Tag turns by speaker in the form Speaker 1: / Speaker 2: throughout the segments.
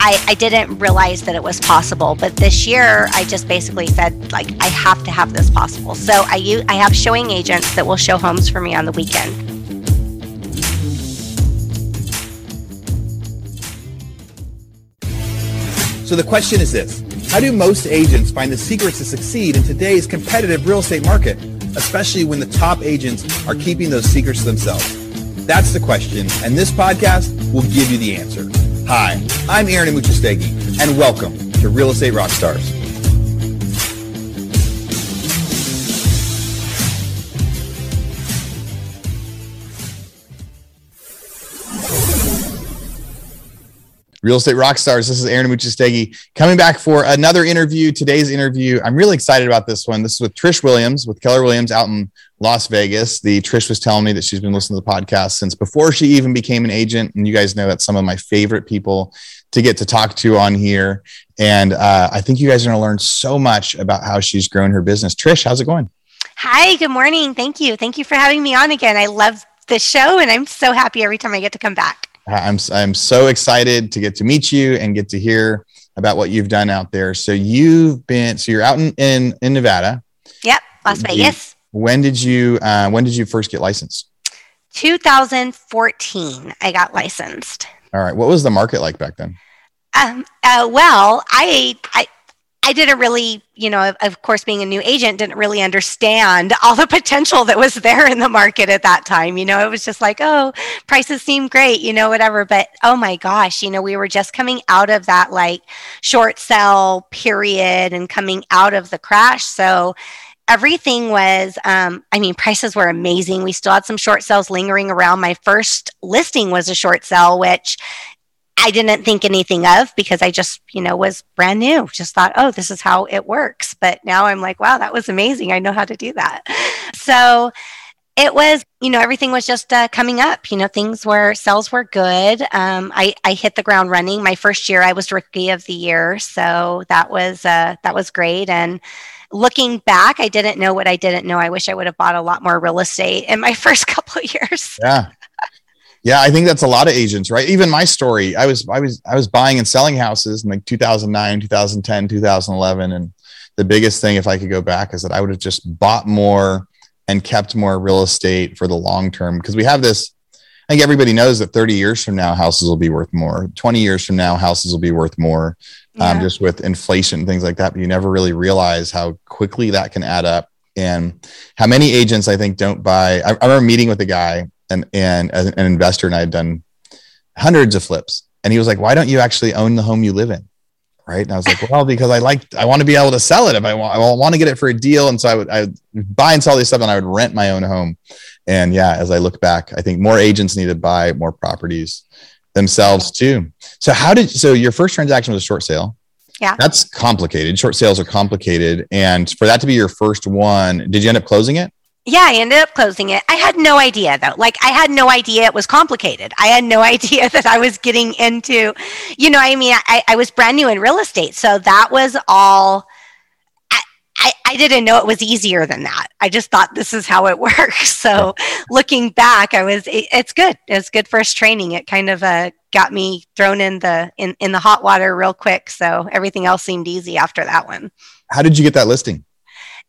Speaker 1: I, I didn't realize that it was possible. But this year, I just basically said, like, I have to have this possible. So I, I have showing agents that will show homes for me on the weekend.
Speaker 2: So the question is this How do most agents find the secrets to succeed in today's competitive real estate market, especially when the top agents are keeping those secrets to themselves? That's the question, and this podcast will give you the answer. Hi, I'm Aaron Amuchastegui, and welcome to Real Estate Rockstars. Real Estate Rockstars. This is Aaron Amuchastegui coming back for another interview. Today's interview, I'm really excited about this one. This is with Trish Williams, with Keller Williams out in Las Vegas. The Trish was telling me that she's been listening to the podcast since before she even became an agent. And you guys know that's some of my favorite people to get to talk to on here. And uh, I think you guys are going to learn so much about how she's grown her business. Trish, how's it going?
Speaker 1: Hi, good morning. Thank you. Thank you for having me on again. I love the show and I'm so happy every time I get to come back.
Speaker 2: I'm I'm so excited to get to meet you and get to hear about what you've done out there. So you've been so you're out in in, in Nevada.
Speaker 1: Yep, Las Vegas.
Speaker 2: When did you uh, when did you first get licensed?
Speaker 1: 2014. I got licensed.
Speaker 2: All right. What was the market like back then?
Speaker 1: Um, uh, well, I, I I didn't really, you know, of, of, course, being a new agent, didn't really understand all the potential that was there in the market at that time. You know, it was just like, oh, prices seem great, you know, whatever. But oh my gosh, you know, we were just coming out of that like short sell period and coming out of the crash. So everything was um, i mean prices were amazing we still had some short sales lingering around my first listing was a short sale which I didn't think anything of because I just, you know, was brand new. Just thought, oh, this is how it works. But now I'm like, wow, that was amazing. I know how to do that. So it was, you know, everything was just uh, coming up. You know, things were, sales were good. Um, I, I hit the ground running. My first year, I was rookie of the year. So that was, uh, that was great. And, looking back, I didn't know what I didn't know. I wish I would have bought a lot more real estate in my first couple of years.
Speaker 2: Yeah. Yeah, I think that's a lot of agents, right? Even my story, I was I was I was buying and selling houses in like 2009, 2010, 2011 and the biggest thing if I could go back is that I would have just bought more and kept more real estate for the long term because we have this I think everybody knows that 30 years from now houses will be worth more. 20 years from now houses will be worth more um, yeah. um, just with inflation and things like that, but you never really realize how quickly that can add up and how many agents I think don't buy I, I remember meeting with a guy and and as an investor, and I had done hundreds of flips. And he was like, "Why don't you actually own the home you live in?" Right? And I was like, "Well, because I like I want to be able to sell it if I want. I want to get it for a deal." And so I would I would buy and sell these stuff, and I would rent my own home. And yeah, as I look back, I think more agents need to buy more properties themselves too. So how did so your first transaction was a short sale?
Speaker 1: Yeah.
Speaker 2: That's complicated. Short sales are complicated. And for that to be your first one, did you end up closing it?
Speaker 1: Yeah, I ended up closing it. I had no idea though. Like I had no idea it was complicated. I had no idea that I was getting into, you know, I mean, I, I was brand new in real estate. So that was all I, I, didn't know it was easier than that. I just thought this is how it works. So looking back, I was it, it's good. It's good first training. It kind of uh, got me thrown in the in, in the hot water real quick. So everything else seemed easy after that one.
Speaker 2: How did you get that listing?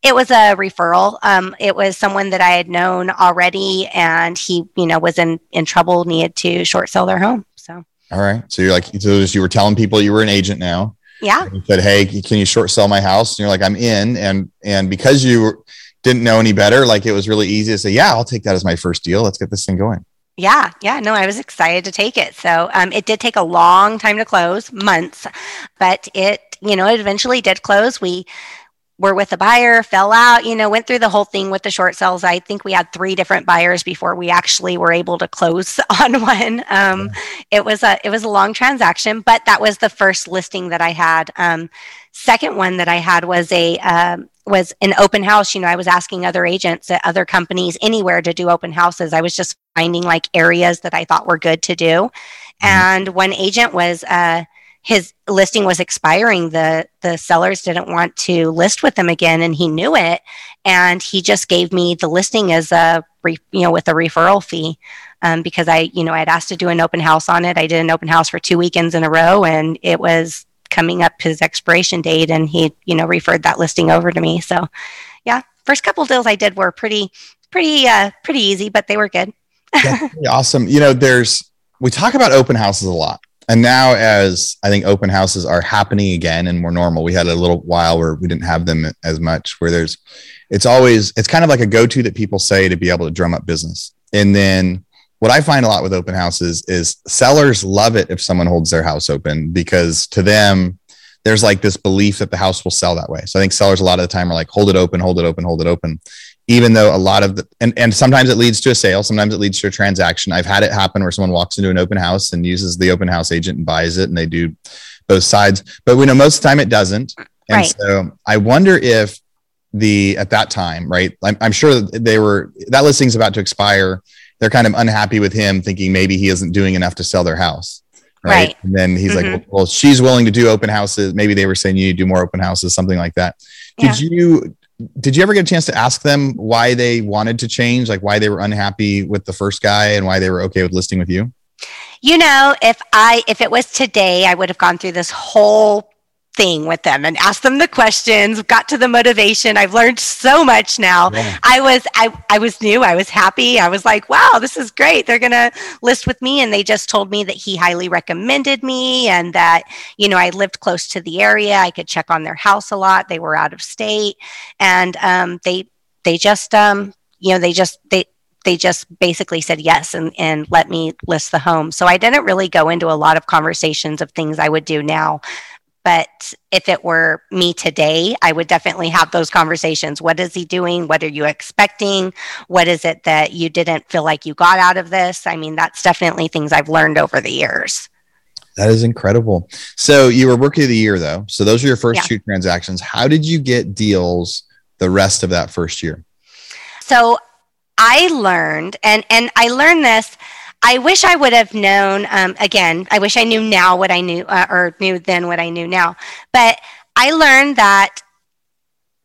Speaker 1: It was a referral. Um, it was someone that I had known already, and he, you know, was in in trouble, needed to short sell their home. So.
Speaker 2: All right. So you're like, so you were telling people you were an agent now.
Speaker 1: Yeah.
Speaker 2: You said, hey, can you short sell my house? And you're like, I'm in, and and because you didn't know any better, like it was really easy to say, yeah, I'll take that as my first deal. Let's get this thing going.
Speaker 1: Yeah, yeah, no, I was excited to take it. So um, it did take a long time to close, months, but it, you know, it eventually did close. We were with a buyer, fell out, you know, went through the whole thing with the short sales. I think we had three different buyers before we actually were able to close on one. Um, it was a it was a long transaction, but that was the first listing that I had. Um, second one that I had was a um, was an open house. You know, I was asking other agents at other companies anywhere to do open houses. I was just finding like areas that I thought were good to do, mm-hmm. and one agent was. Uh, his listing was expiring the the sellers didn't want to list with him again and he knew it and he just gave me the listing as a you know with a referral fee um, because I, you know, I had asked to do an open house on it. I did an open house for two weekends in a row, and it was coming up his expiration date, and he, you know, referred that listing over to me. So, yeah, first couple deals I did were pretty, pretty, uh, pretty easy, but they were good.
Speaker 2: awesome. You know, there's we talk about open houses a lot. And now, as I think open houses are happening again and more normal, we had a little while where we didn't have them as much. Where there's, it's always, it's kind of like a go to that people say to be able to drum up business. And then what I find a lot with open houses is sellers love it if someone holds their house open because to them, there's like this belief that the house will sell that way. So I think sellers a lot of the time are like, hold it open, hold it open, hold it open even though a lot of the and, and sometimes it leads to a sale sometimes it leads to a transaction i've had it happen where someone walks into an open house and uses the open house agent and buys it and they do both sides but we know most of the time it doesn't and right. so i wonder if the at that time right I'm, I'm sure that they were that listing's about to expire they're kind of unhappy with him thinking maybe he isn't doing enough to sell their house right, right. and then he's mm-hmm. like well, well, she's willing to do open houses maybe they were saying you need to do more open houses something like that yeah. did you did you ever get a chance to ask them why they wanted to change, like why they were unhappy with the first guy and why they were okay with listing with you?
Speaker 1: You know, if I if it was today, I would have gone through this whole thing with them and asked them the questions, got to the motivation. I've learned so much now. Yeah. I was I I was new, I was happy. I was like, wow, this is great. They're going to list with me and they just told me that he highly recommended me and that, you know, I lived close to the area. I could check on their house a lot. They were out of state and um, they they just um, you know, they just they they just basically said yes and, and let me list the home. So I didn't really go into a lot of conversations of things I would do now. But if it were me today, I would definitely have those conversations. What is he doing? What are you expecting? What is it that you didn't feel like you got out of this? I mean, that's definitely things I've learned over the years.
Speaker 2: That is incredible. So you were rookie of the year though. So those are your first yeah. two transactions. How did you get deals the rest of that first year?
Speaker 1: So I learned and and I learned this I wish I would have known. Um, again, I wish I knew now what I knew, uh, or knew then what I knew now. But I learned that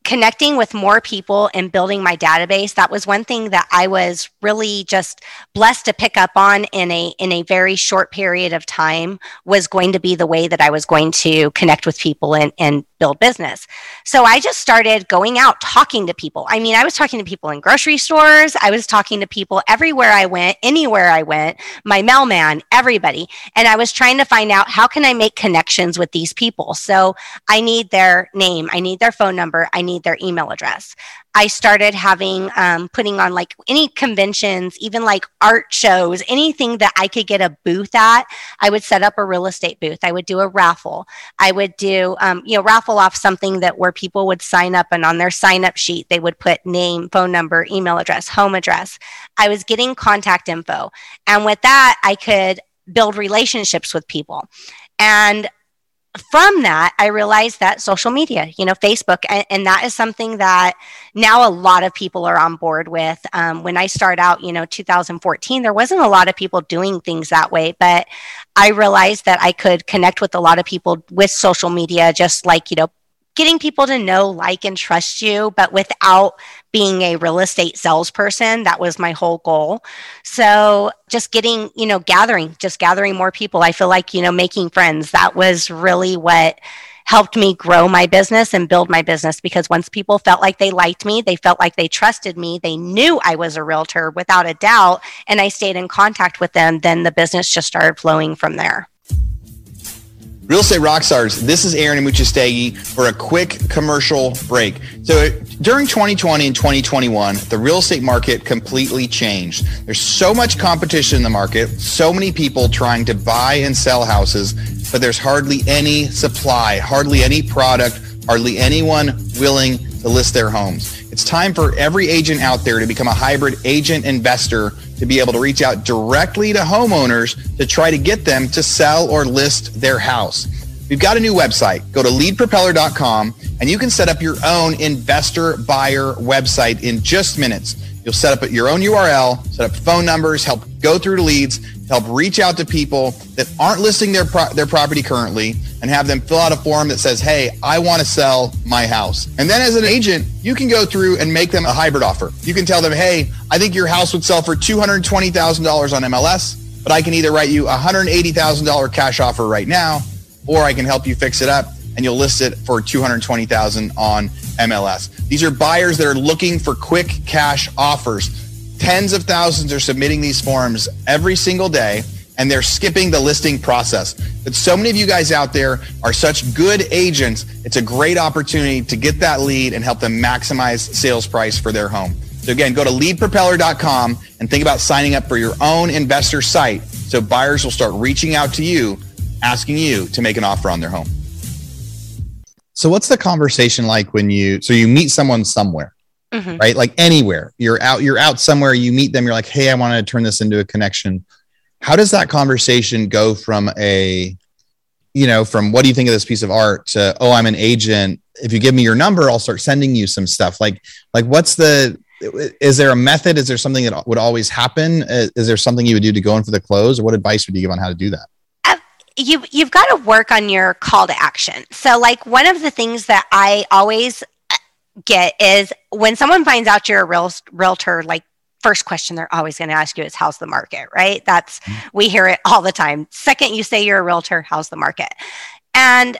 Speaker 1: connecting with more people and building my database that was one thing that i was really just blessed to pick up on in a in a very short period of time was going to be the way that i was going to connect with people and, and build business. So i just started going out talking to people. I mean i was talking to people in grocery stores. I was talking to people everywhere i went anywhere i went my mailman everybody. And i was trying to find out how can i make connections with these people? So i need their name. I need their phone number. I need their email address. I started having, um, putting on like any conventions, even like art shows, anything that I could get a booth at. I would set up a real estate booth. I would do a raffle. I would do, um, you know, raffle off something that where people would sign up and on their sign up sheet, they would put name, phone number, email address, home address. I was getting contact info. And with that, I could build relationships with people. And from that, I realized that social media, you know, Facebook, and, and, that is something that now a lot of people are on board with. Um, when I start out, you know, 2014, there wasn't a lot of people doing things that way, but I realized that I could connect with a lot of people with social media, just like, you know, getting people to know, like, and trust you, but without being a real estate salesperson. That was my whole goal. So just getting, you know, gathering, just gathering more people. I feel like, you know, making friends, that was really what helped me grow my business and build my business because once people felt like they liked me, they felt like they trusted me, they knew I was a realtor without a doubt, and I stayed in contact with them, then the business just started flowing from there.
Speaker 2: Real Estate Rockstars, this is Aaron Amuchastegui for a quick commercial break. So during 2020 and 2021, the real estate market completely changed. There's so much competition in the market, so many people trying to buy and sell houses, but there's hardly any supply, hardly any product, hardly anyone willing to list their homes. It's time for every agent out there to become a hybrid agent investor to be able to reach out directly to homeowners to try to get them to sell or list their house. We've got a new website. Go to leadpropeller.com and you can set up your own investor buyer website in just minutes. You'll set up your own URL, set up phone numbers, help go through the leads, help reach out to people that aren't listing their pro- their property currently and have them fill out a form that says, "Hey, I want to sell my house." And then as an agent, you can go through and make them a hybrid offer. You can tell them, "Hey, I think your house would sell for $220,000 on MLS, but I can either write you a $180,000 cash offer right now, or I can help you fix it up and you'll list it for 220,000 on MLS." These are buyers that are looking for quick cash offers Tens of thousands are submitting these forms every single day and they're skipping the listing process. But so many of you guys out there are such good agents. It's a great opportunity to get that lead and help them maximize sales price for their home. So again, go to leadpropeller.com and think about signing up for your own investor site so buyers will start reaching out to you, asking you to make an offer on their home. So what's the conversation like when you so you meet someone somewhere? Mm-hmm. right? Like anywhere you're out, you're out somewhere, you meet them, you're like, hey, I want to turn this into a connection. How does that conversation go from a, you know, from what do you think of this piece of art to, oh, I'm an agent. If you give me your number, I'll start sending you some stuff. Like, like what's the, is there a method? Is there something that would always happen? Is there something you would do to go in for the close? Or what advice would you give on how to do that?
Speaker 1: you you've got to work on your call to action. So like one of the things that I always get is when someone finds out you're a real realtor, like first question they're always going to ask you is how's the market, right? That's mm-hmm. we hear it all the time. Second, you say you're a realtor, how's the market? And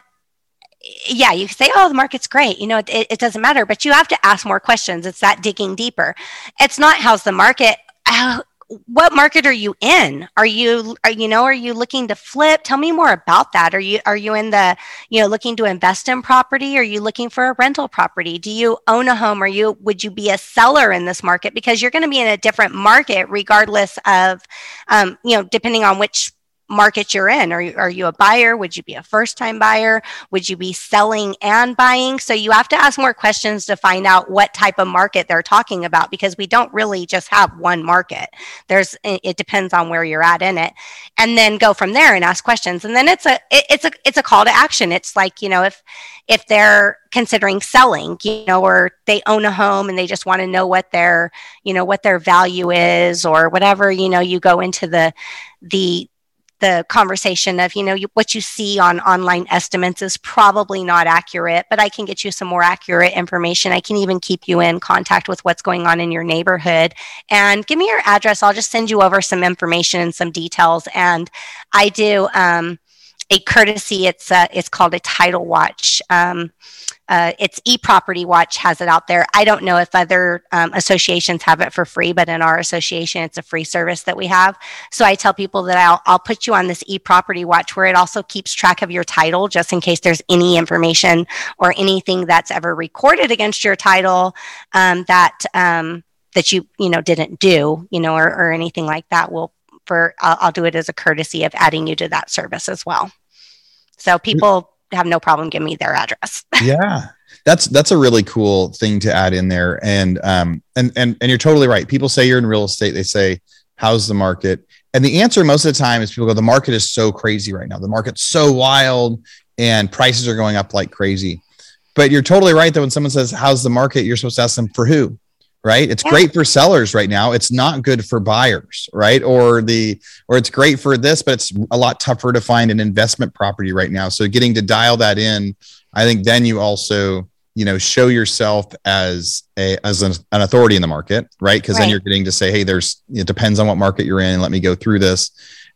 Speaker 1: yeah, you say, oh, the market's great. You know, it, it, doesn't matter, but you have to ask more questions. It's that digging deeper. It's not how's the market. How, what market are you in? Are you are you know are you looking to flip? Tell me more about that. Are you are you in the you know looking to invest in property? Are you looking for a rental property? Do you own a home? Are you would you be a seller in this market? Because you're going to be in a different market regardless of um, you know depending on which market you're in. Are you, are you a buyer? Would you be a first time buyer? Would you be selling and buying? So you have to ask more questions to find out what type of market they're talking about because we don't really just have one market. There's it depends on where you're at in it. And then go from there and ask questions. And then it's a it, it's a it's a call to action. It's like, you know, if if they're considering selling, you know, or they own a home and they just want to know what their, you know, what their value is or whatever, you know, you go into the the the conversation of you know you, what you see on online estimates is probably not accurate but i can get you some more accurate information. I can even keep you in contact with what's going on in your neighborhood. And give me your address. I'll just send you over some information and some details. And i do um, a courtesy. It's uh, it's called a title watch. Um, uh, it's eProperty Watch has it out there. I don't know if other um, associations have it for free, but in our association, it's a free service that we have. So I tell people that I'll, I'll put you on this eProperty Watch where it also keeps track of your title just in case there's any information or anything that's ever recorded against your title um, that um, that you you know didn't do you know or, or anything like that. We'll for I'll, I'll do it as a courtesy of adding you to that service as well. So people have no problem giving me their address.
Speaker 2: yeah. That's that's a really cool thing to add in there. And um and and and you're totally right. People say you're in real estate, they say, how's the market? And the answer most of the time is people go, the market is so crazy right now. The market's so wild and prices are going up like crazy. But you're totally right that when someone says, How's the market? You're supposed to ask them for who? Right? It's yeah. great for sellers right now. It's not good for buyers right? Or the or it's great for this but it's a lot tougher to find an investment property right now. So getting to dial that in i think then you also you know show yourself as a as an, an authority in the market right? Because right. then you're getting to say hey there's it depends on what market you're in. Let me go through this.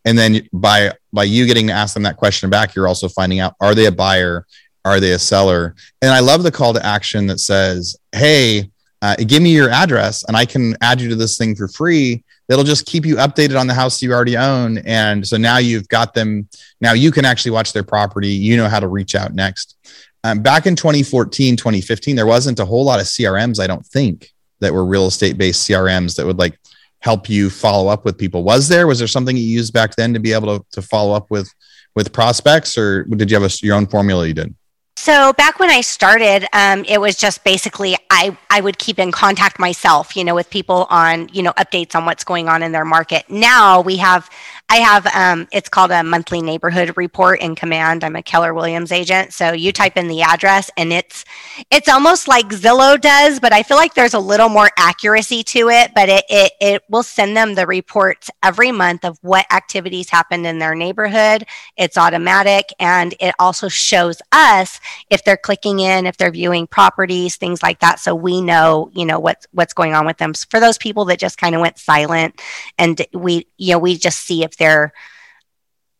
Speaker 2: And then by by you getting to ask them that question back you're also finding out are they a buyer? Are they a seller? And i love the call to action that says hey uh, give me your address and I can add you to this thing for free. That'll just keep you updated on the house you already own. And so now you've got them. Now you can actually watch their property. You know how to reach out next. Um, back in 2014, 2015, there wasn't a whole lot of CRMs, I don't think, that were real estate based CRMs that would like help you follow up with people. Was there? Was there something you used back then to be able to, to follow up with with prospects, or did you have a, your own formula you did?
Speaker 1: So back when I started, um, it was just basically I I would keep in contact myself, you know, with people on you know updates on what's going on in their market. Now we have I have um, it's called a monthly neighborhood report in command. I'm a Keller Williams agent, so you type in the address, and it's it's almost like Zillow does, but I feel like there's a little more accuracy to it. But it it, it will send them the reports every month of what activities happened in their neighborhood. It's automatic, and it also shows us if they're clicking in, if they're viewing properties, things like that, so we know you know what's what's going on with them. For those people that just kind of went silent, and we you know we just see if they're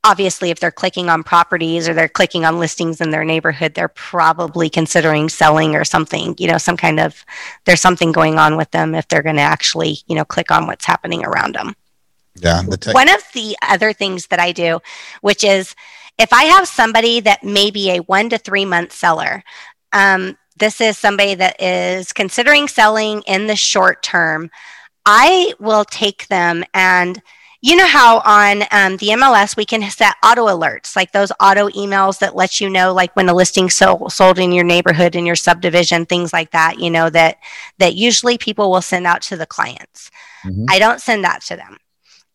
Speaker 1: obviously if they're clicking on properties or they're clicking on listings in their neighborhood they're probably considering selling or something you know some kind of there's something going on with them if they're going to actually you know click on what's happening around them.
Speaker 2: Yeah the tech-
Speaker 1: one of the other things that i do which is if i have somebody that may be a one to three month seller um, this is somebody that is considering selling in the short term i will take them and you know how on um, the MLS we can set auto alerts, like those auto emails that let you know, like when a listing sold, sold in your neighborhood, in your subdivision, things like that. You know that that usually people will send out to the clients. Mm-hmm. I don't send that to them.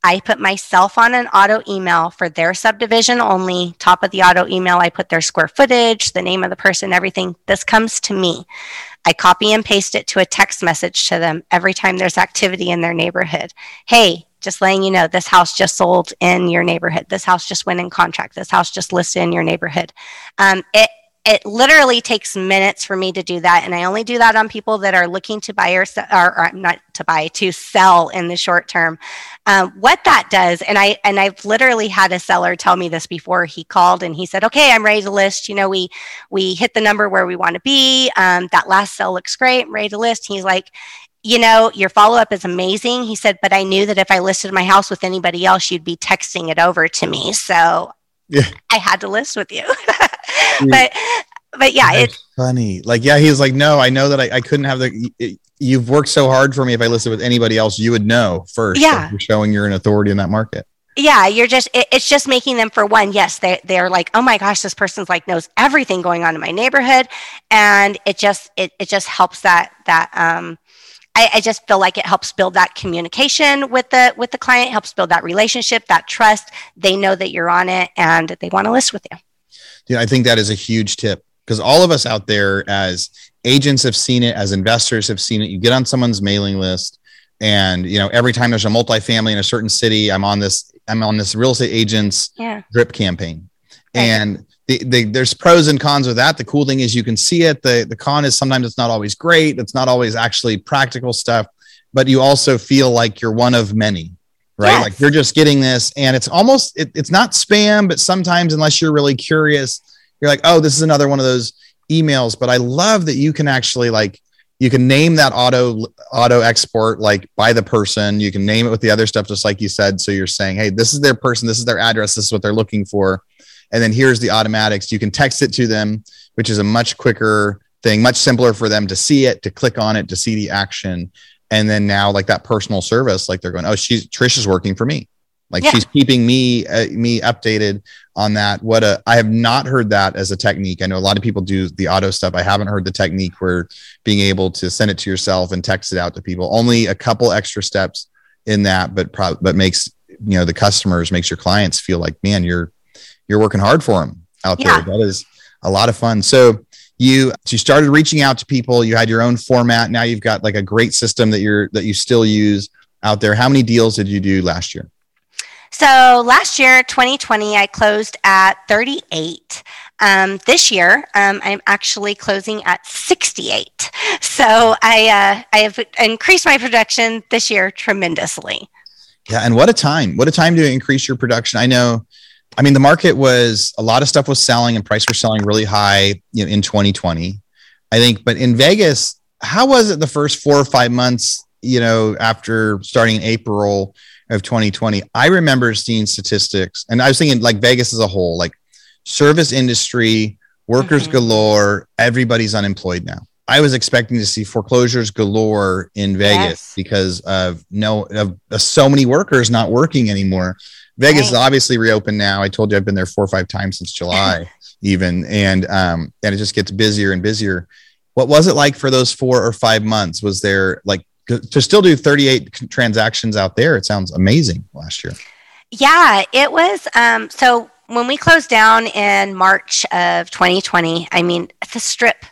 Speaker 1: I put myself on an auto email for their subdivision only. Top of the auto email, I put their square footage, the name of the person, everything. This comes to me. I copy and paste it to a text message to them every time there's activity in their neighborhood. Hey, just letting you know this house just sold in your neighborhood. This house just went in contract. This house just listed in your neighborhood. Um, it it literally takes minutes for me to do that and i only do that on people that are looking to buy or, or, or not to buy to sell in the short term um, what that does and i and i've literally had a seller tell me this before he called and he said okay i'm ready to list you know we we hit the number where we want to be um, that last sell looks great i'm ready to list he's like you know, your follow up is amazing. He said, but I knew that if I listed my house with anybody else, you'd be texting it over to me. So yeah. I had to list with you. but, but yeah,
Speaker 2: That's it's funny. Like, yeah, he's like, no, I know that I, I couldn't have the, you've worked so hard for me. If I listed with anybody else, you would know first.
Speaker 1: Yeah.
Speaker 2: You're showing you're an authority in that market
Speaker 1: yeah you're just it, it's just making them for one yes they, they're like oh my gosh this person's like knows everything going on in my neighborhood and it just it, it just helps that that um I, I, just feel like it helps build that communication with the with the client, helps build that relationship, that trust. They know that you're on it and they want to list with you.
Speaker 2: Yeah, I think that is a huge tip because all of us out there as agents have seen it, as investors have seen it. You get on someone's mailing list, and you know every time there's a multifamily in a certain city, I'm on this I'm on this real estate agent's
Speaker 1: yeah.
Speaker 2: drip campaign, and the, the, there's pros and cons with that. The cool thing is you can see it. The, the con is sometimes it's not always great. It's not always actually practical stuff, but you also feel like you're one of many, right? Yes. Like you're just getting this and it's almost, it, it's not spam, but sometimes unless you're really curious, you're like, oh, this is another one of those emails. But I love that you can actually like, you can name that auto auto export like by the person you can name it with the other stuff just like you said so you're saying hey this is their person this is their address this is what they're looking for and then here's the automatics. You can text it to them, which is a much quicker thing, much simpler for them to see it, to click on it, to see the action. And then now, like that personal service, like they're going, oh, she's Trish is working for me. Like yeah. she's keeping me uh, me updated on that. What a I have not heard that as a technique. I know a lot of people do the auto stuff. I haven't heard the technique where being able to send it to yourself and text it out to people. Only a couple extra steps in that, but pro- but makes you know the customers makes your clients feel like man, you're you're working hard for them out yeah. there. That is a lot of fun. So you so you started reaching out to people. You had your own format. Now you've got like a great system that you're that you still use out there. How many deals did you do last year?
Speaker 1: So last year, 2020, I closed at 38. Um, this year, um, I'm actually closing at 68. So I uh, I have increased my production this year tremendously.
Speaker 2: Yeah, and what a time! What a time to increase your production. I know I mean, the market was a lot of stuff was selling and price were selling really high you know, in 2020. I think, but in Vegas, how was it the first four or five months, you know, after starting in April of 2020? I remember seeing statistics and I was thinking like Vegas as a whole, like service industry, workers mm-hmm. galore, everybody's unemployed now. I was expecting to see foreclosures galore in Vegas yes. because of no of, of so many workers not working anymore. Vegas is obviously reopened now. I told you I've been there four or five times since July, even, and um, and it just gets busier and busier. What was it like for those four or five months? Was there like to still do 38 transactions out there? It sounds amazing last year.
Speaker 1: Yeah, it was. Um, so when we closed down in March of 2020, I mean, the strip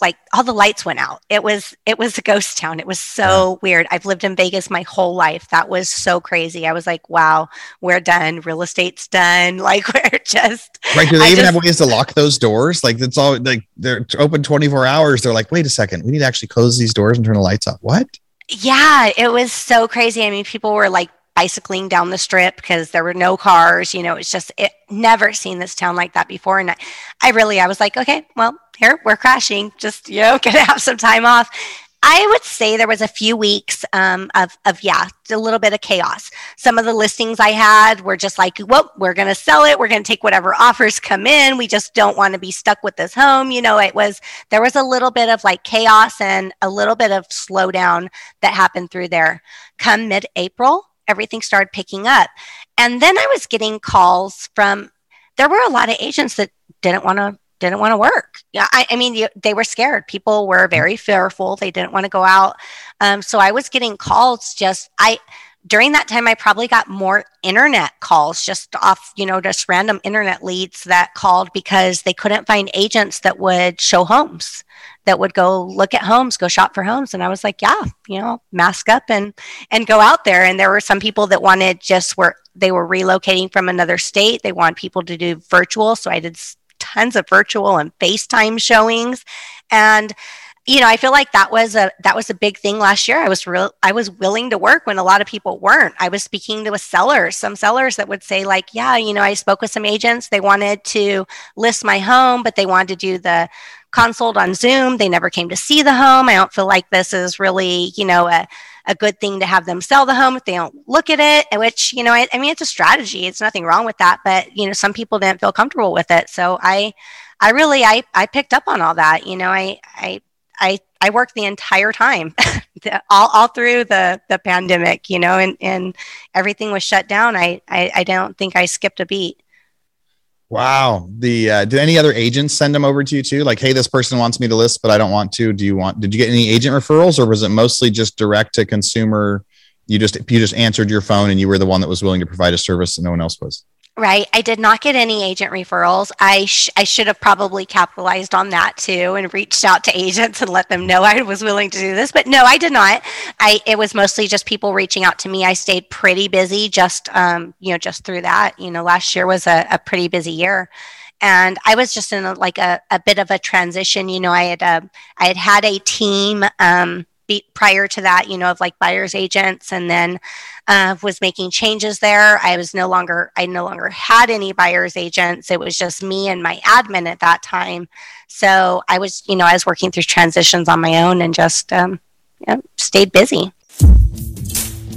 Speaker 1: like all the lights went out. It was it was a ghost town. It was so yeah. weird. I've lived in Vegas my whole life. That was so crazy. I was like, wow, we're done. Real estate's done. Like we're just
Speaker 2: Right. Do they I even just, have ways to lock those doors? Like it's all like they're open 24 hours. They're like, wait a second, we need to actually close these doors and turn the lights off. What?
Speaker 1: Yeah, it was so crazy. I mean, people were like bicycling down the strip because there were no cars. You know, it's just it never seen this town like that before. And I, I really I was like, okay, well, here we're crashing. Just you know, gonna have some time off. I would say there was a few weeks um, of, of, yeah, a little bit of chaos. Some of the listings I had were just like, well, we're going to sell it. We're going to take whatever offers come in. We just don't want to be stuck with this home. You know, it was, there was a little bit of like chaos and a little bit of slowdown that happened through there. Come mid April, everything started picking up. And then I was getting calls from, there were a lot of agents that didn't want to didn't want to work. Yeah, I, I mean, they were scared. People were very fearful. They didn't want to go out. Um, so I was getting calls. Just I during that time, I probably got more internet calls, just off, you know, just random internet leads that called because they couldn't find agents that would show homes, that would go look at homes, go shop for homes. And I was like, yeah, you know, mask up and and go out there. And there were some people that wanted just were they were relocating from another state. They want people to do virtual, so I did tons of virtual and FaceTime showings. And you know, I feel like that was a that was a big thing last year. I was real I was willing to work when a lot of people weren't. I was speaking to a seller, some sellers that would say like, yeah, you know, I spoke with some agents. They wanted to list my home, but they wanted to do the consult on Zoom. They never came to see the home. I don't feel like this is really, you know, a a good thing to have them sell the home if they don't look at it which you know I, I, mean it's a strategy it's nothing wrong with that but you know some people didn't feel comfortable with it so i i really i i picked up on all that you know i i i I worked the entire time, all, all through the, the pandemic, you know, and, and everything was shut down. I, I, I don't think I skipped a beat.
Speaker 2: Wow. The uh, did any other agents send them over to you too? Like, hey, this person wants me to list, but I don't want to. Do you want? Did you get any agent referrals, or was it mostly just direct to consumer? You just you just answered your phone, and you were the one that was willing to provide a service, and no one else was.
Speaker 1: Right. I did not get any agent referrals. I sh- I should have probably capitalized on that too and reached out to agents and let them know I was willing to do this. But no, I did not. I it was mostly just people reaching out to me. I stayed pretty busy just um, you know, just through that. You know, last year was a, a pretty busy year. And I was just in a, like a, a bit of a transition. You know, I had uh, I had had a team um, be, prior to that, you know, of like buyers agents, and then uh, was making changes there. I was no longer, I no longer had any buyers agents. It was just me and my admin at that time. So I was, you know, I was working through transitions on my own and just um, stayed busy.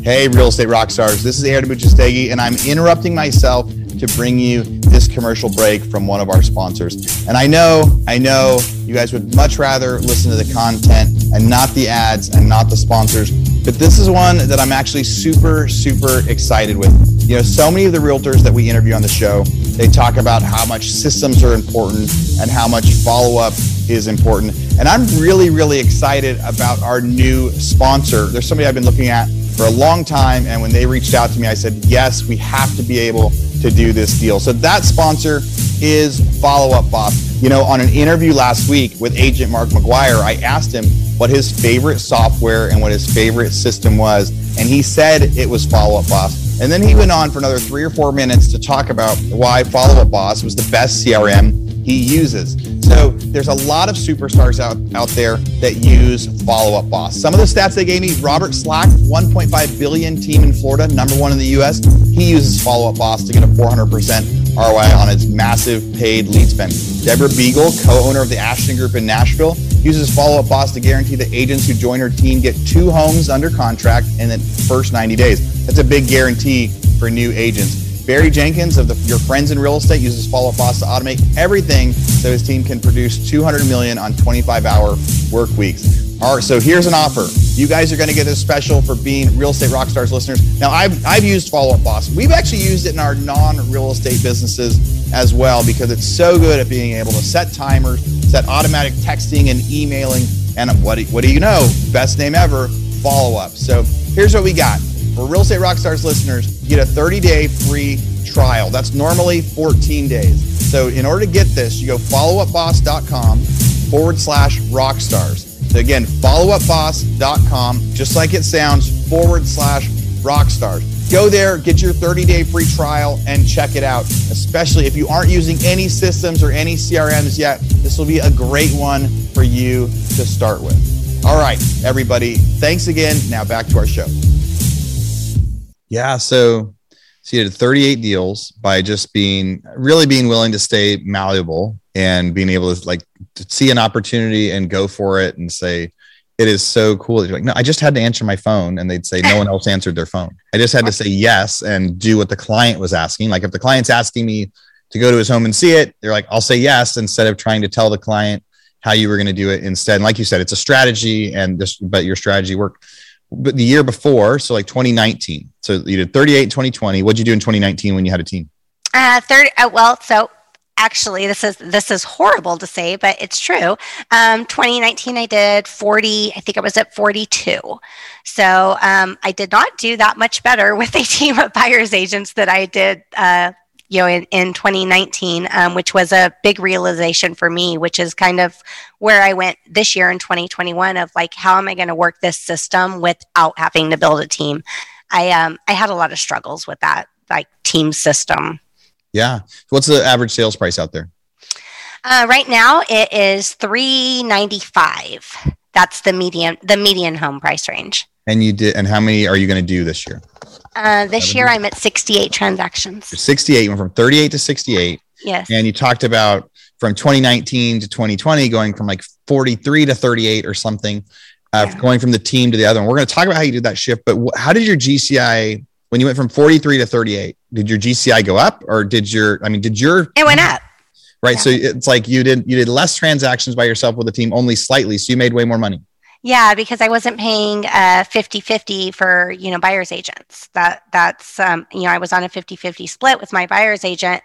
Speaker 2: Hey, real estate rock stars. This is Aaron Amuchastegui, and I'm interrupting myself to bring you this commercial break from one of our sponsors. And I know, I know you guys would much rather listen to the content and not the ads and not the sponsors, but this is one that I'm actually super, super excited with. You know, so many of the realtors that we interview on the show, they talk about how much systems are important and how much follow up is important. And I'm really, really excited about our new sponsor. There's somebody I've been looking at for a long time. And when they reached out to me, I said, yes, we have to be able to do this deal. So that sponsor is Follow Up Boss. You know, on an interview last week with agent Mark McGuire, I asked him what his favorite software and what his favorite system was. And he said it was Follow Up Boss. And then he went on for another three or four minutes to talk about why Follow Up Boss was the best CRM he uses. So there's a lot of superstars out, out there that use Follow Up Boss. Some of the stats they gave me, Robert Slack, 1.5 billion team in Florida, number one in the US. He uses Follow Up Boss to get a 400% ROI on its massive paid lead spend. Deborah Beagle, co-owner of the Ashton Group in Nashville, uses Follow Up Boss to guarantee that agents who join her team get two homes under contract in the first 90 days. That's a big guarantee for new agents. Barry Jenkins of the, Your Friends in Real Estate uses Follow Up Boss to automate everything so his team can produce 200 million on 25-hour work weeks. All right, so here's an offer. You guys are going to get this special for being Real Estate rock stars listeners. Now, I've, I've used Follow Up Boss. We've actually used it in our non-real estate businesses as well because it's so good at being able to set timers, set automatic texting and emailing, and what do, what do you know? Best name ever, Follow Up. So here's what we got. for Real Estate Rockstars listeners, get a 30 day free trial. That's normally 14 days. So, in order to get this, you go followupboss.com forward slash rockstars. So, again, followupboss.com, just like it sounds, forward slash rockstars. Go there, get your 30 day free trial, and check it out. Especially if you aren't using any systems or any CRMs yet, this will be a great one for you to start with. All right, everybody, thanks again. Now back to our show. Yeah, so so you did 38 deals by just being really being willing to stay malleable and being able to like to see an opportunity and go for it and say, it is so cool. You're like, no, I just had to answer my phone, and they'd say no one else answered their phone. I just had to say yes and do what the client was asking. Like if the client's asking me to go to his home and see it, they're like, I'll say yes instead of trying to tell the client how you were going to do it instead. And like you said, it's a strategy, and this, but your strategy worked. But the year before, so like 2019, so you did 38 in 2020. What'd you do in 2019 when you had a team?
Speaker 1: Uh, third, uh, well, so actually this is this is horrible to say but it's true. Um, 2019 i did 40 i think i was at 42 so um, i did not do that much better with a team of buyers agents that i did uh, you know in, in 2019 um, which was a big realization for me which is kind of where i went this year in 2021 of like how am i going to work this system without having to build a team? I um i had a lot of struggles with that like team system
Speaker 2: yeah. What's the average sales price out there?
Speaker 1: Uh, right now, it is three ninety five. That's the median the median home price range.
Speaker 2: And you did. And how many are you going to do this year?
Speaker 1: Uh, this year, I'm at sixty eight transactions.
Speaker 2: Sixty eight. Went from thirty eight to sixty eight.
Speaker 1: Yes.
Speaker 2: And you talked about from 2019 to 2020 going from like 43 to 38 or something uh, yeah. going from the team to the other one we're going to talk about how you did that shift but wh- how did your gci when you went from 43 to 38 did your gci go up or did your i mean did your
Speaker 1: it went up.
Speaker 2: Right yeah. so it's like you did you did less transactions by yourself with the team only slightly so you made way more money.
Speaker 1: Yeah because i wasn't paying uh 50 50 for you know buyers agents. That that's um you know i was on a 50 50 split with my buyers agent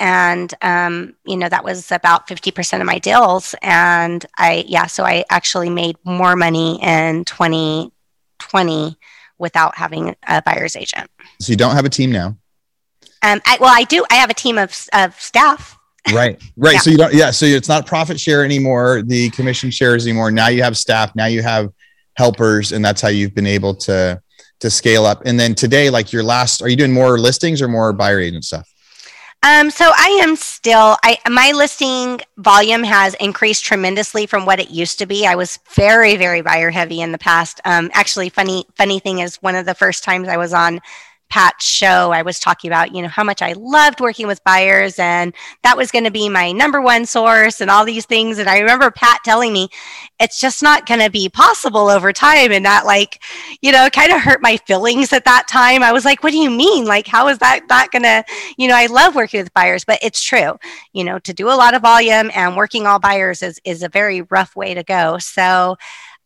Speaker 1: and um, you know that was about 50% of my deals and i yeah so i actually made more money in 2020 without having a buyer's agent.
Speaker 2: So you don't have a team now?
Speaker 1: Um, I, well, I do. I have a team of, of staff.
Speaker 2: Right, right. Yeah. So you don't, yeah. So it's not profit share anymore, the commission shares anymore. Now you have staff. Now you have helpers, and that's how you've been able to to scale up. And then today, like your last, are you doing more listings or more buyer agent stuff?
Speaker 1: Um, so I am still I my listing volume has increased tremendously from what it used to be. I was very, very buyer heavy in the past. Um, actually funny funny thing is one of the first times I was on Pat's show, I was talking about, you know, how much I loved working with buyers and that was going to be my number one source and all these things. And I remember Pat telling me it's just not going to be possible over time. And that, like, you know, kind of hurt my feelings at that time. I was like, what do you mean? Like, how is that not going to, you know, I love working with buyers, but it's true, you know, to do a lot of volume and working all buyers is, is a very rough way to go. So,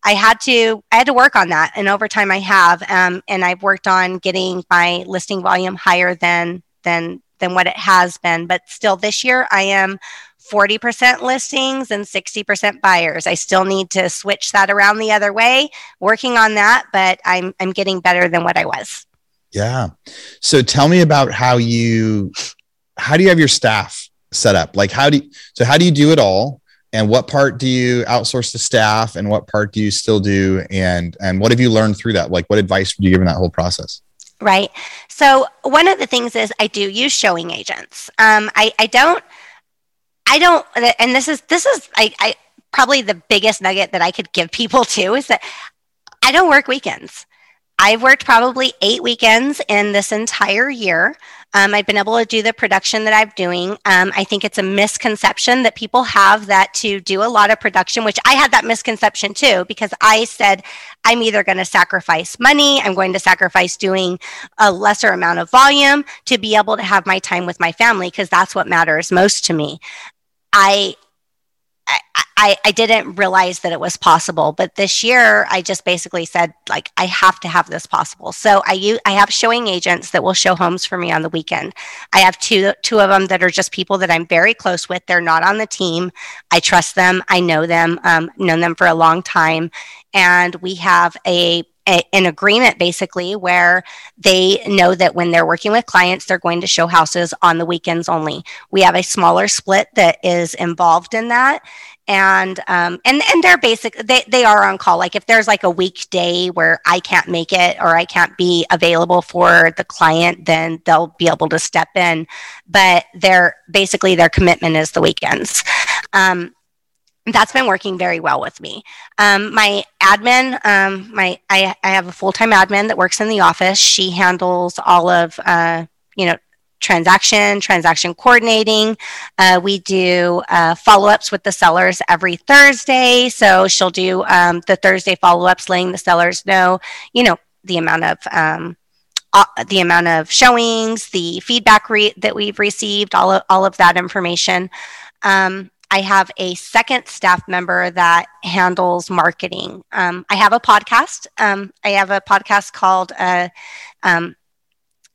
Speaker 1: I had to I had to work on that, and over time I have, um, and I've worked on getting my listing volume higher than than than what it has been. But still, this year I am 40% listings and 60% buyers. I still need to switch that around the other way. Working on that, but I'm I'm getting better than what I was.
Speaker 2: Yeah. So tell me about how you how do you have your staff set up? Like how do you, so how do you do it all? And what part do you outsource to staff and what part do you still do? And and what have you learned through that? Like what advice would you give in that whole process?
Speaker 1: Right. So one of the things is i do use showing agents. Um, I, I don't i don't and this is this is I, I probably the biggest nugget that i could give people too is that i don't work weekends I've worked probably eight weekends in this entire year. Um, I've been able to do the production that I'm doing. Um, I think it's a misconception that people have that to do a lot of production, which I had that misconception too, because I said, I'm either going to sacrifice money, I'm going to sacrifice doing a lesser amount of volume to be able to have my time with my family, because that's what matters most to me. I I, I didn't realize that it was possible. But this year, I just basically said, like, I have to have this possible. So I I have showing agents that will show homes for me on the weekend. I have two two of them that are just people that I'm very close with. They're not on the team. I trust them. I know them. Um, known them for a long time, and we have a a, an agreement basically where they know that when they're working with clients, they're going to show houses on the weekends only. We have a smaller split that is involved in that. And um, and and they're basic. They they are on call. Like if there's like a weekday where I can't make it or I can't be available for the client, then they'll be able to step in. But their basically their commitment is the weekends. Um, that's been working very well with me. Um, my admin, um, my I, I have a full time admin that works in the office. She handles all of uh, you know transaction, transaction coordinating. Uh, we do uh, follow ups with the sellers every Thursday. So she'll do um, the Thursday follow ups, letting the sellers know, you know, the amount of um, uh, the amount of showings, the feedback re- that we've received, all of, all of that information. Um, I have a second staff member that handles marketing. Um, I have a podcast. Um, I have a podcast called uh, um,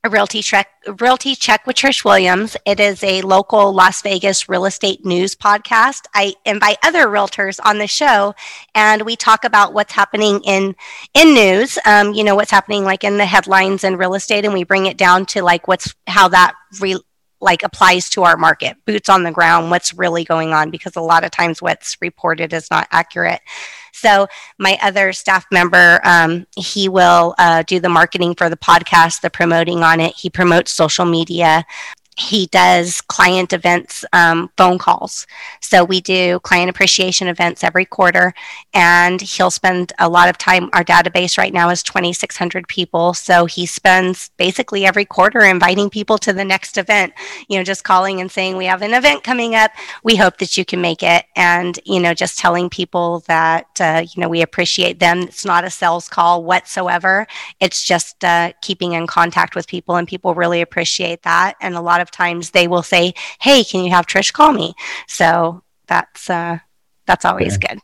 Speaker 1: a realty check realty check with trish williams. It is a local las vegas real estate news podcast. I invite other realtors on the show and we talk about what's happening in in news um, you know what's happening like in the headlines in real estate and we bring it down to like what's how that re- like applies to our market boots on the ground what's really going on because a lot of times what's reported is not accurate. So my other staff member um, he will uh, do the marketing for the podcast the promoting on it. He promotes social media he does client events um, phone calls. So we do client appreciation events every quarter and he'll spend a lot of time. Our database right now is 2600 people so he spends basically every quarter inviting people to the next event. You know just calling and saying we have an event coming up. We hope that you can make it. And you know just telling people that uh, you know we appreciate them. It's not a sales call whatsoever. It's just uh, keeping in contact with people and people really appreciate that. And a lot of of times they will say, "Hey, can you have Trish call me?" So that's uh, that's always good.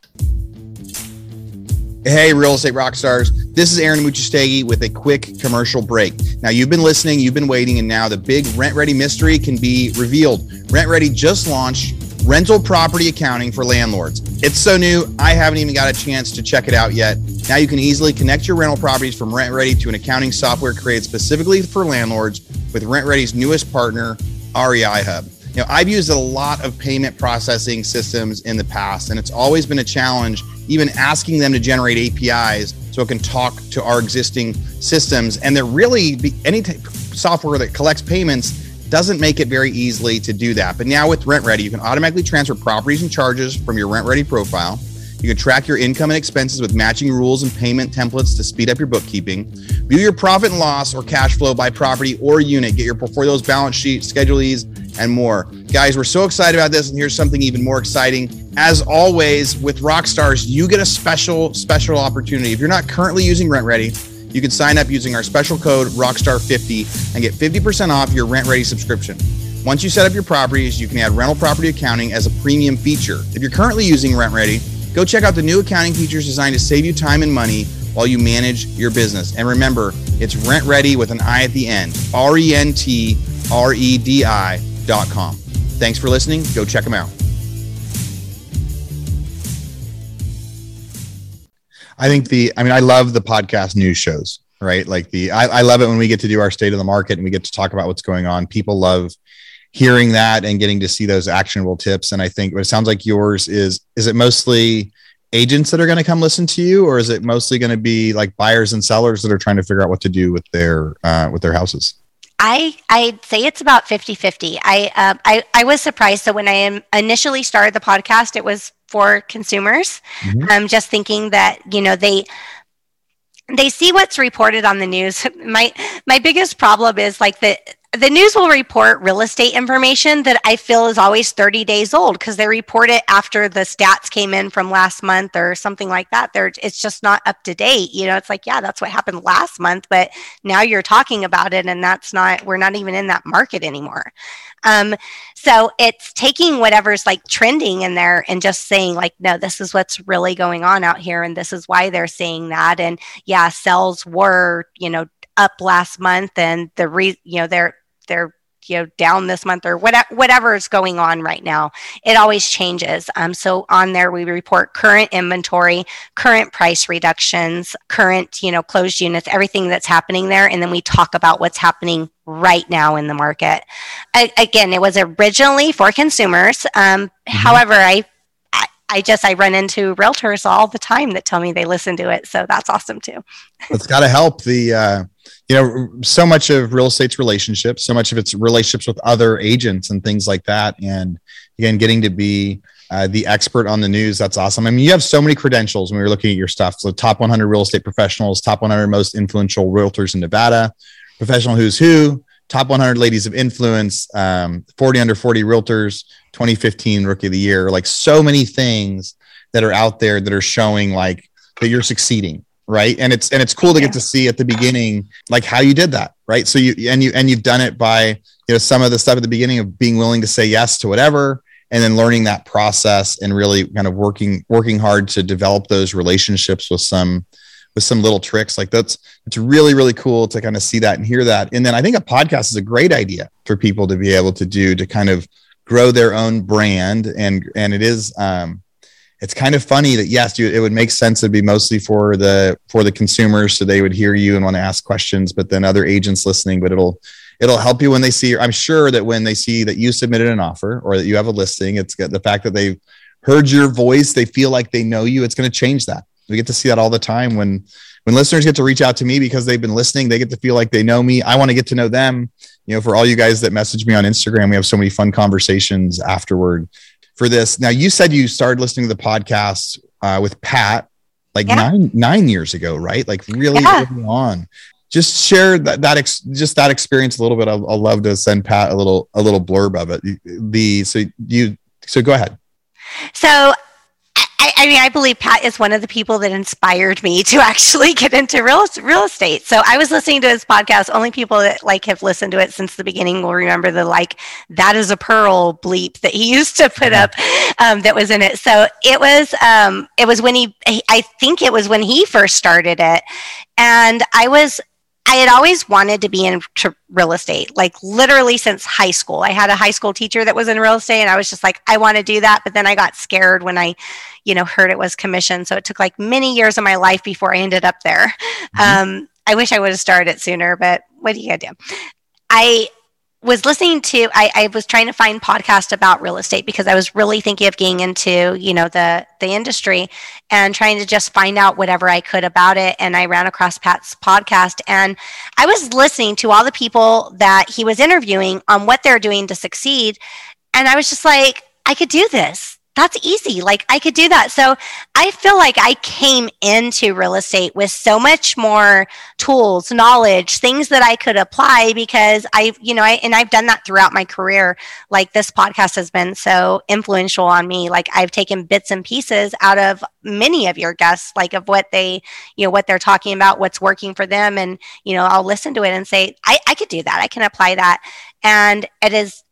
Speaker 2: Hey, real estate rock stars. This is Aaron Amuchastegui with a quick commercial break. Now, you've been listening, you've been waiting, and now the big RentRedi mystery can be revealed. RentRedi just launched rental property accounting for landlords. It's so new, I haven't even got a chance to check it out yet. Now you can easily connect your rental properties from RentRedi to an accounting software created specifically for landlords with RentRedi's newest partner, REI Hub. Know, I've used a lot of payment processing systems in the past, and it's always been a challenge, even asking them to generate APIs so it can talk to our existing systems. And they're really any t- software that collects payments doesn't make it very easily to do that. But now with RentRedi, you can automatically transfer properties and charges from your RentRedi profile you can track your income and expenses with matching rules and payment templates to speed up your bookkeeping. View your profit and loss or cash flow by property or unit. Get your portfolio's balance sheet, schedulees, and more. Guys, we're so excited about this, and here's something even more exciting. As always, with Rockstars, you get a special, special opportunity. If you're not currently using RentRedi, you can sign up using our special code Rockstar50 and get 50% off your RentRedi subscription. Once you set up your properties, you can add rental property accounting as a premium feature. If you're currently using RentRedi, Go check out the new accounting features designed to save you time and money while you manage your business. And remember, it's rent ready with an I at the end. R E N T R E D I dot com. Thanks for listening. Go check them out. I think the, I mean, I love the podcast news shows, right? Like the, I, I love it when we get to do our state of the market and we get to talk about what's going on. People love hearing that and getting to see those actionable tips. And I think what it sounds like yours is is it mostly agents that are going to come listen to you, or is it mostly going to be like buyers and sellers that are trying to figure out what to do with their uh, with their houses?
Speaker 1: I I'd say it's about 50-50. I uh, I I was surprised. So when I initially started the podcast, it was for consumers. Mm-hmm. Um, just thinking that you know they they see what's reported on the news. My my biggest problem is like the the news will report real estate information that I feel is always 30 days old because they report it after the stats came in from last month or something like that. They're, it's just not up to date. You know, it's like, yeah, that's what happened last month, but now you're talking about it and that's not, we're not even in that market anymore. Um, so it's taking whatever's like trending in there and just saying, like, no, this is what's really going on out here. And this is why they're saying that. And yeah, sales were, you know, up last month and the re, you know, they're, they're you know down this month or whatever whatever is going on right now it always changes um, so on there we report current inventory current price reductions current you know closed units everything that's happening there and then we talk about what's happening right now in the market I, again it was originally for consumers um, mm-hmm. however I I just I run into realtors all the time that tell me they listen to it, so that's awesome too.
Speaker 2: it's got to help the uh, you know so much of real estate's relationships, so much of its relationships with other agents and things like that, and again getting to be uh, the expert on the news. That's awesome. I mean, you have so many credentials when we were looking at your stuff. So, top 100 real estate professionals, top 100 most influential realtors in Nevada, professional who's who, top 100 ladies of influence, um, 40 under 40 realtors, 2015 rookie of the year. Like so many things that are out there that are showing like that you're succeeding, right? And it's and it's cool to get to see at the beginning like how you did that, right? So you and you and you've done it by you know some of the stuff at the beginning of being willing to say yes to whatever and then learning that process and really kind of working working hard to develop those relationships with some with some little tricks. Like that's it's really really cool to kind of see that and hear that. And then i think a podcast is a great idea for people to be able to do to kind of grow their own brand. And and it is um it's kind of funny that yes it would make sense to be mostly for the for the consumers so they would hear you and want to ask questions but then other agents listening but it'll it'll help you when they see i'm sure that when they see that you submitted an offer or that you have a listing it's the fact that they've heard your voice they feel like they know you it's going to change that we get to see that all the time when when listeners get to reach out to me because they've been listening, they get to feel like they know me. I want to get to know them. You know, for all you guys that message me on Instagram, we have so many fun conversations afterward for this. Now, you said you started listening to the podcast uh, with Pat like yeah. nine nine years ago, right? Like really yeah. early on. Just share that that ex, just that experience a little bit. I'll, I'll love to send Pat a little a little blurb of it. The so you so go ahead.
Speaker 1: So I, I, mean, I believe Pat is one of the people that inspired me to actually get into real real estate. So I was listening to his podcast. Only people that like have listened to it since the beginning will remember the like that is a pearl bleep that he used to put up um, that was in it. So it was um, it was when he I think it was when he first started it, and I was I had always wanted to be in real estate, like literally since high school. I had a high school teacher that was in real estate, and I was just like, I want to do that. But then I got scared when I, you know, heard it was commission. So it took like many years of my life before I ended up there. Mm-hmm. Um, I wish I would have started it sooner, but what do you do? I was listening to I, I, was trying to find podcasts about real estate because I was really thinking of getting into you know the the industry and trying to just find out whatever I could about it. And I ran across Pat's podcast and I was listening to all the people that he was interviewing on what they're doing to succeed. And I was just like I could do this that's easy. Like I could do that. So I feel like I came into real estate with so much more tools, knowledge, things that I could apply because I, you know, I, and I've done that throughout my career. Like this podcast has been so influential on me. Like I've taken bits and pieces out of many of your guests, like of what they, you know, what they're talking about, what's working for them. And, you know, I'll listen to it and say, I, I could do that. I can apply that. And it is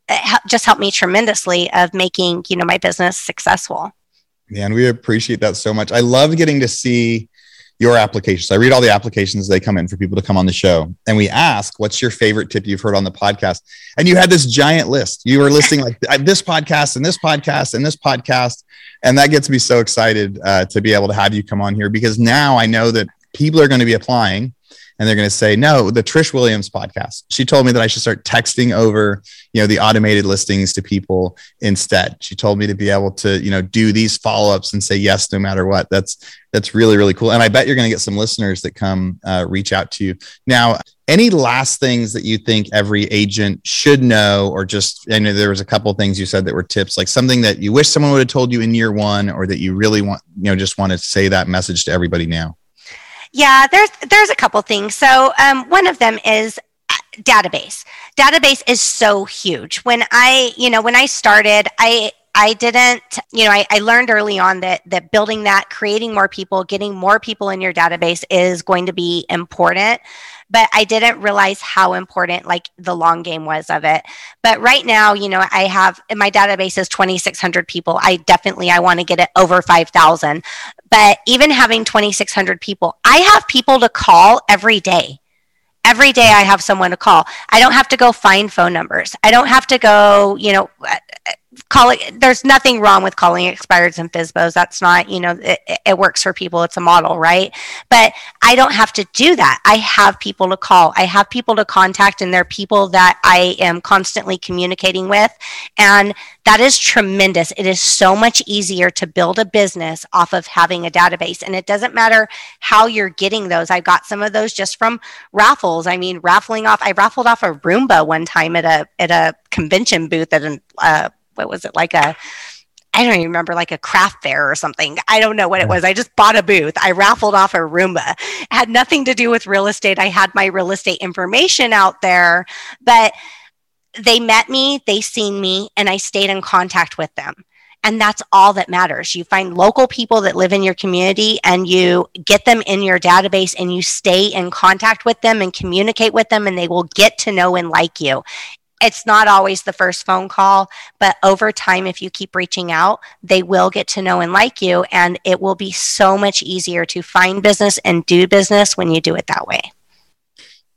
Speaker 1: just helped me tremendously of making you know my business successful.
Speaker 2: Man we appreciate that so much. I love getting to see your applications. I read all the applications they come in for people to come on the show and we ask what's your favorite tip you've heard on the podcast? And you had this giant list. You were listing like this podcast and this podcast and this podcast and that gets me so excited uh, to be able to have you come on here because now i know that people are going to be applying and they're going to say, no, the Trish Williams podcast. She told me that I should start texting over, you know, the automated listings to people instead. She told me to be able to, you know, do these follow-ups and say yes no matter what. That's that's really really cool. And I bet you're going to get some listeners that come uh, reach out to you. Now, any last things that you think every agent should know, or just I know there was a couple things you said that were tips, like something that you wish someone would have told you in year one, or that you really want, you know, just want to say that message to everybody now.
Speaker 1: Yeah, there's there's a couple things. So um, one of them is uh, database. Database is so huge. When I, you know, when I started, I I didn't, you know, I, I, learned early on that that building that, creating more people, getting more people in your database is going to be important. But I didn't realize how important like the long game was of it. But right now, you know, I have my database is 2,600 people. I definitely I want to get it over 5,000. But even having 2,600 people, I have people to call every day every day I have someone to call. I don't have to go find phone numbers. I don't have to go, you know, calling there's nothing wrong with calling expireds and FSBOs. That's not, you know, it, it, works for people. It's a model, right? But I don't have to do that. I have people to call. I have people to contact and they're people that I am constantly communicating with. And that is tremendous. It is so much easier to build a business off of having a database. And it doesn't matter how you're getting those. I got some of those just from raffles. I mean, raffling off, I raffled off a Roomba one time at a, at a convention booth at an, uh, what was it like a I don't even remember like a craft fair or something. I don't know what it was. I just bought a booth. I raffled off a Roomba. It had nothing to do with real estate. I had my real estate information out there, but they met me, they seen me, and I stayed in contact with them. And that's all that matters. You find local people that live in your community and you get them in your database and you stay in contact with them and communicate with them, and they will get to know and like you it's not always the first phone call, but over time, if you keep reaching out, they will get to know and like you. And it will be so much easier to find business and do business when you do it that way.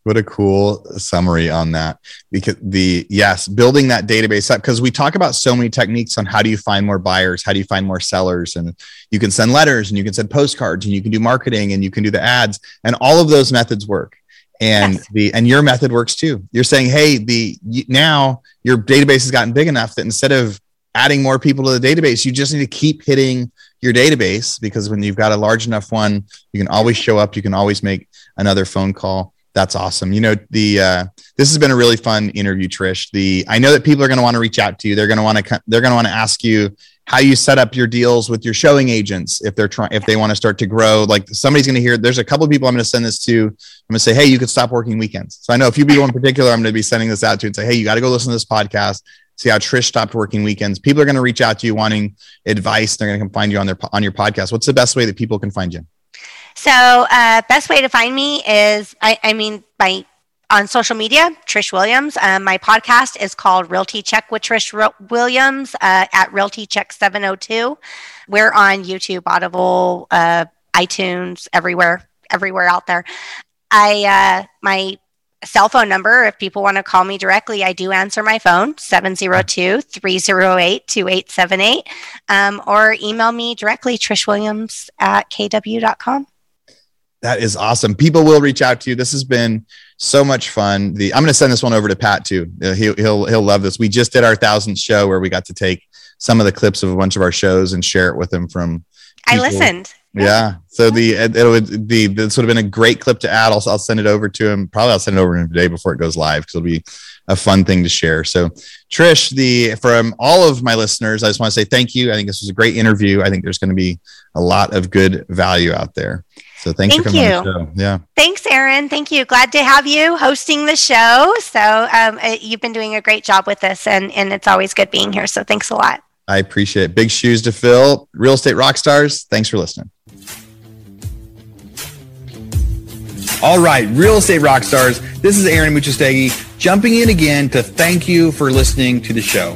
Speaker 2: What a cool summary on that. Because the yes, building that database up because we talk about so many techniques on how do you find more buyers, how do you find more sellers, and you can send letters and you can send postcards and you can do marketing and you can do the ads, and all of those methods work and yes. the and your method works too. You're saying hey the now your database has gotten big enough that instead of adding more people to the database you just need to keep hitting your database because when you've got a large enough one you can always show up you can always make another phone call. That's awesome. You know the uh, this has been a really fun interview trish. The i know that people are going to want to reach out to you. They're going to want to they're going to want to ask you how you set up your deals with your showing agents if they're trying if they want to start to grow. Like somebody's going to hear there's a couple of people i'm going to send this to i'm going to say hey you could stop working weekends. So i know a few people in particular i'm going to be sending this out to and say hey you got to go listen to this podcast see how trish stopped working weekends. People are going to reach out to you wanting advice they're going to come find you on their on your podcast. What's the best way that people can find you?
Speaker 1: So uh, best way to find me is i, I mean by on social media, Trish Williams. Um, my podcast is called Realty Check with Trish Williams uh, at Realty Check 702. We're on YouTube, Audible, uh, iTunes, everywhere, everywhere out there. I uh, my cell phone number, if people want to call me directly, I do answer my phone, 702 308 2878, um, or email me directly, Trish Williams at kw.com.
Speaker 2: That is awesome. People will reach out to you. This has been so much fun. The I'm going to send this one over to Pat too. Uh, he, he'll he'll love this. We just did our thousandth show where we got to take some of the clips of a bunch of our shows and share it with him from.
Speaker 1: People. I listened.
Speaker 2: Yeah. So the it, it would be this would have been a great clip to add. I'll, I'll send it over to him. Probably I'll send it over to him today before it goes live because it'll be a fun thing to share. So Trish, the from all of my listeners, I just want to say thank you. I think this was a great interview. I think there's going to be a lot of good value out there. So thanks Thank for coming you. on the show. Yeah.
Speaker 1: Thanks, Aaron. Thank you. Glad to have you hosting the show. So um, uh, you've been doing a great job with this, and, and it's always good being here. So thanks a lot.
Speaker 2: I appreciate it. Big shoes to fill. Real estate rock stars. Thanks for listening. All right, real estate rock stars. This is Aaron Amuchastegui jumping in again to thank you for listening to the show.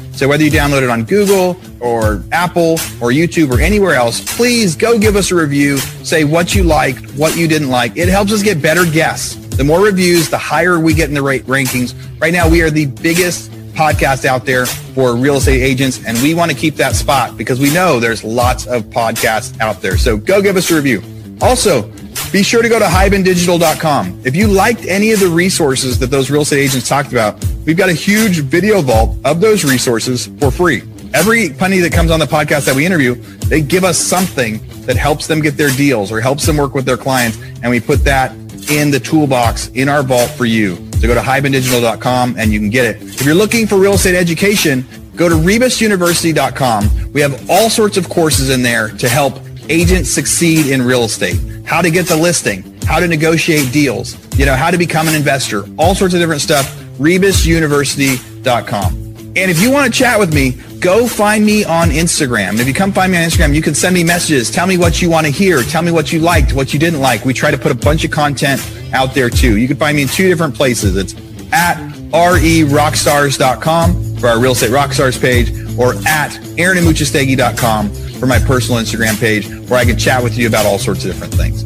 Speaker 2: So whether you download it on Google or Apple or YouTube or anywhere else, please go give us a review. Say what you liked, what you didn't like. It helps us get better guests. The more reviews, the higher we get in the rate rankings. Right now, we are the biggest podcast out there for real estate agents, and we want to keep that spot because we know there's lots of podcasts out there. So go give us a review. Also, be sure to go to hibandigital.com. If you liked any of the resources that those real estate agents talked about, we've got a huge video vault of those resources for free. Every penny that comes on the podcast that we interview, they give us something that helps them get their deals or helps them work with their clients. And we put that in the toolbox in our vault for you. So go to hibandigital.com and you can get it. If you're looking for real estate education, go to rebusuniversity.com. We have all sorts of courses in there to help agents succeed in real estate, how to get the listing, how to negotiate deals, you know, how to become an investor, all sorts of different stuff, rebusuniversity.com. And if you want to chat with me, go find me on Instagram. If you come find me on Instagram, you can send me messages. Tell me what you want to hear. Tell me what you liked, what you didn't like. We try to put a bunch of content out there too. You can find me in two different places. It's at rerockstars.com for our real estate rockstars page or at aaronamuchastegui.com for my personal Instagram page where I can chat with you about all sorts of different things.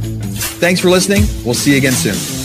Speaker 2: Thanks for listening. We'll see you again soon.